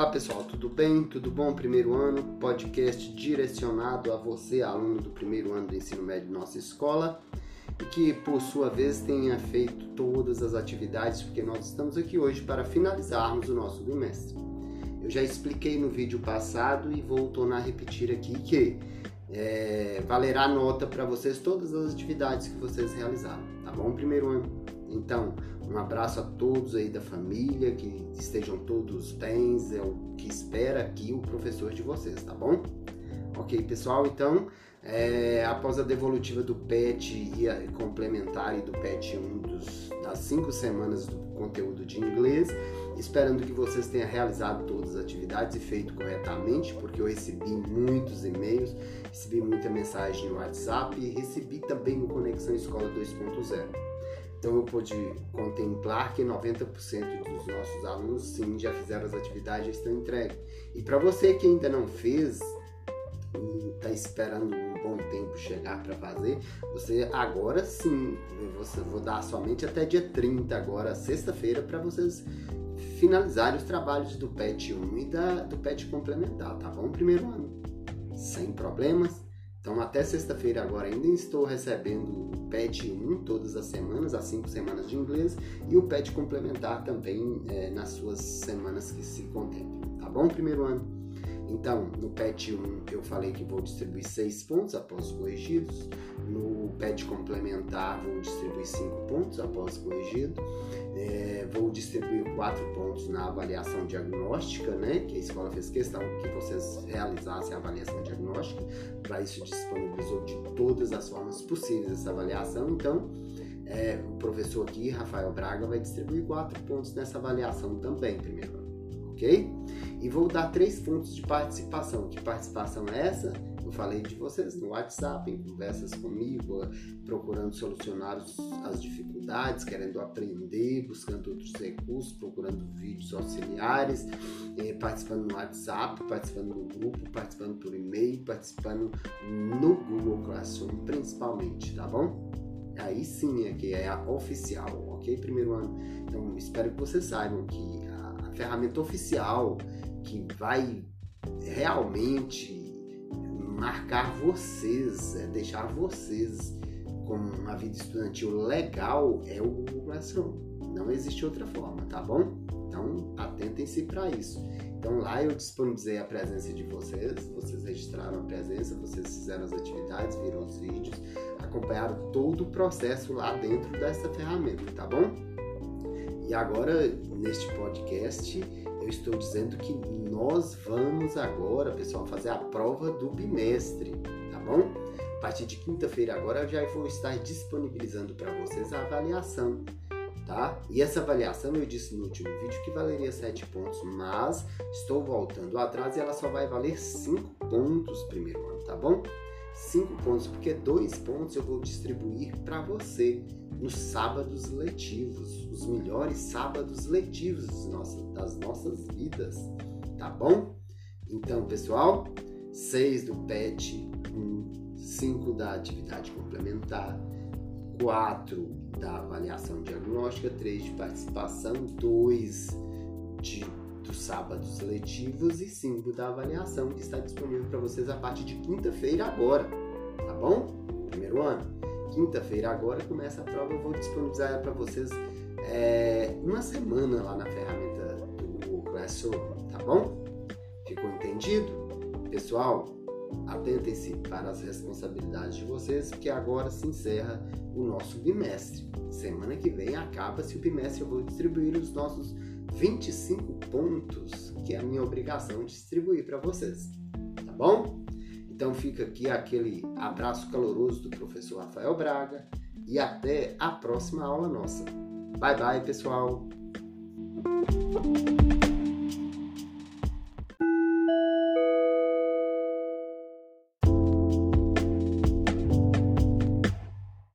Olá pessoal, tudo bem? Tudo bom? Primeiro ano, podcast direcionado a você, aluno do primeiro ano do ensino médio da nossa escola e que por sua vez tenha feito todas as atividades, porque nós estamos aqui hoje para finalizarmos o nosso bimestre. Eu já expliquei no vídeo passado e vou tornar a repetir aqui que é, valerá nota para vocês todas as atividades que vocês realizaram, tá bom? Primeiro ano. Então, um abraço a todos aí da família, que estejam todos bem, é o que espera aqui o professor de vocês, tá bom? Ok, pessoal, então, é, após a devolutiva do PET e a complementar e do PET 1 dos, das cinco semanas do conteúdo de inglês, esperando que vocês tenham realizado todas as atividades e feito corretamente, porque eu recebi muitos e-mails, recebi muita mensagem no WhatsApp e recebi também no Conexão Escola 2.0. Então eu pude contemplar que 90% dos nossos alunos sim já fizeram as atividades e estão entregues. E para você que ainda não fez e está esperando um bom tempo chegar para fazer, você agora sim, você vou dar somente até dia 30 agora, sexta-feira, para vocês finalizarem os trabalhos do PET 1 e da, do PET complementar, tá bom? Primeiro ano. Sem problemas então, até sexta-feira agora ainda estou recebendo o PET 1 todas as semanas, as 5 semanas de inglês, e o PET complementar também é, nas suas semanas que se contemplam. Tá bom, primeiro ano? Então, no PET 1 eu falei que vou distribuir 6 pontos após os corrigidos. No PET complementar vou distribuir 5 pontos após corrigido. É, vou distribuir 4 pontos na avaliação diagnóstica, né? Que a escola fez questão que vocês realizassem a avaliação diagnóstica. Isso disponibilizou de todas as formas possíveis essa avaliação. Então, é, o professor aqui, Rafael Braga, vai distribuir 4 pontos nessa avaliação também, primeiro ok? E vou dar três pontos de participação. Que participação é essa? Eu falei de vocês no WhatsApp, em conversas comigo, procurando solucionar as dificuldades, querendo aprender, buscando outros recursos, procurando vídeos auxiliares, eh, participando no WhatsApp, participando no grupo, participando por e-mail, participando no Google Classroom, principalmente, tá bom? Aí sim é que é a oficial, ok? Primeiro ano. Então espero que vocês saibam que ferramenta oficial que vai realmente marcar vocês, é deixar vocês com uma vida estudantil legal é o Google Classroom. Não existe outra forma, tá bom? Então atentem-se para isso. Então lá eu disponibilizei a presença de vocês, vocês registraram a presença, vocês fizeram as atividades, viram os vídeos, acompanharam todo o processo lá dentro dessa ferramenta, tá bom? E agora, neste podcast, eu estou dizendo que nós vamos agora, pessoal, fazer a prova do bimestre, tá bom? A partir de quinta-feira agora eu já vou estar disponibilizando para vocês a avaliação, tá? E essa avaliação eu disse no último vídeo que valeria 7 pontos, mas estou voltando atrás e ela só vai valer 5 pontos primeiro ano, tá bom? 5 pontos, porque 2 pontos eu vou distribuir para você nos sábados letivos, os melhores sábados letivos das nossas vidas, tá bom? Então, pessoal, 6 do PET, 5 da atividade complementar, 4 da avaliação diagnóstica, 3 de participação, 2 de, dos sábados letivos e 5 da avaliação que está disponível para vocês a partir de quinta-feira agora, tá bom? Primeiro ano quinta-feira agora começa a prova, eu vou disponibilizar para vocês é, uma semana lá na ferramenta do Classroom, tá bom? Ficou entendido? Pessoal, atentem-se para as responsabilidades de vocês, porque agora se encerra o nosso bimestre. Semana que vem acaba-se o bimestre, eu vou distribuir os nossos 25 pontos, que é a minha obrigação distribuir para vocês, tá bom? Então fica aqui aquele abraço caloroso do professor Rafael Braga e até a próxima aula nossa. Bye bye, pessoal!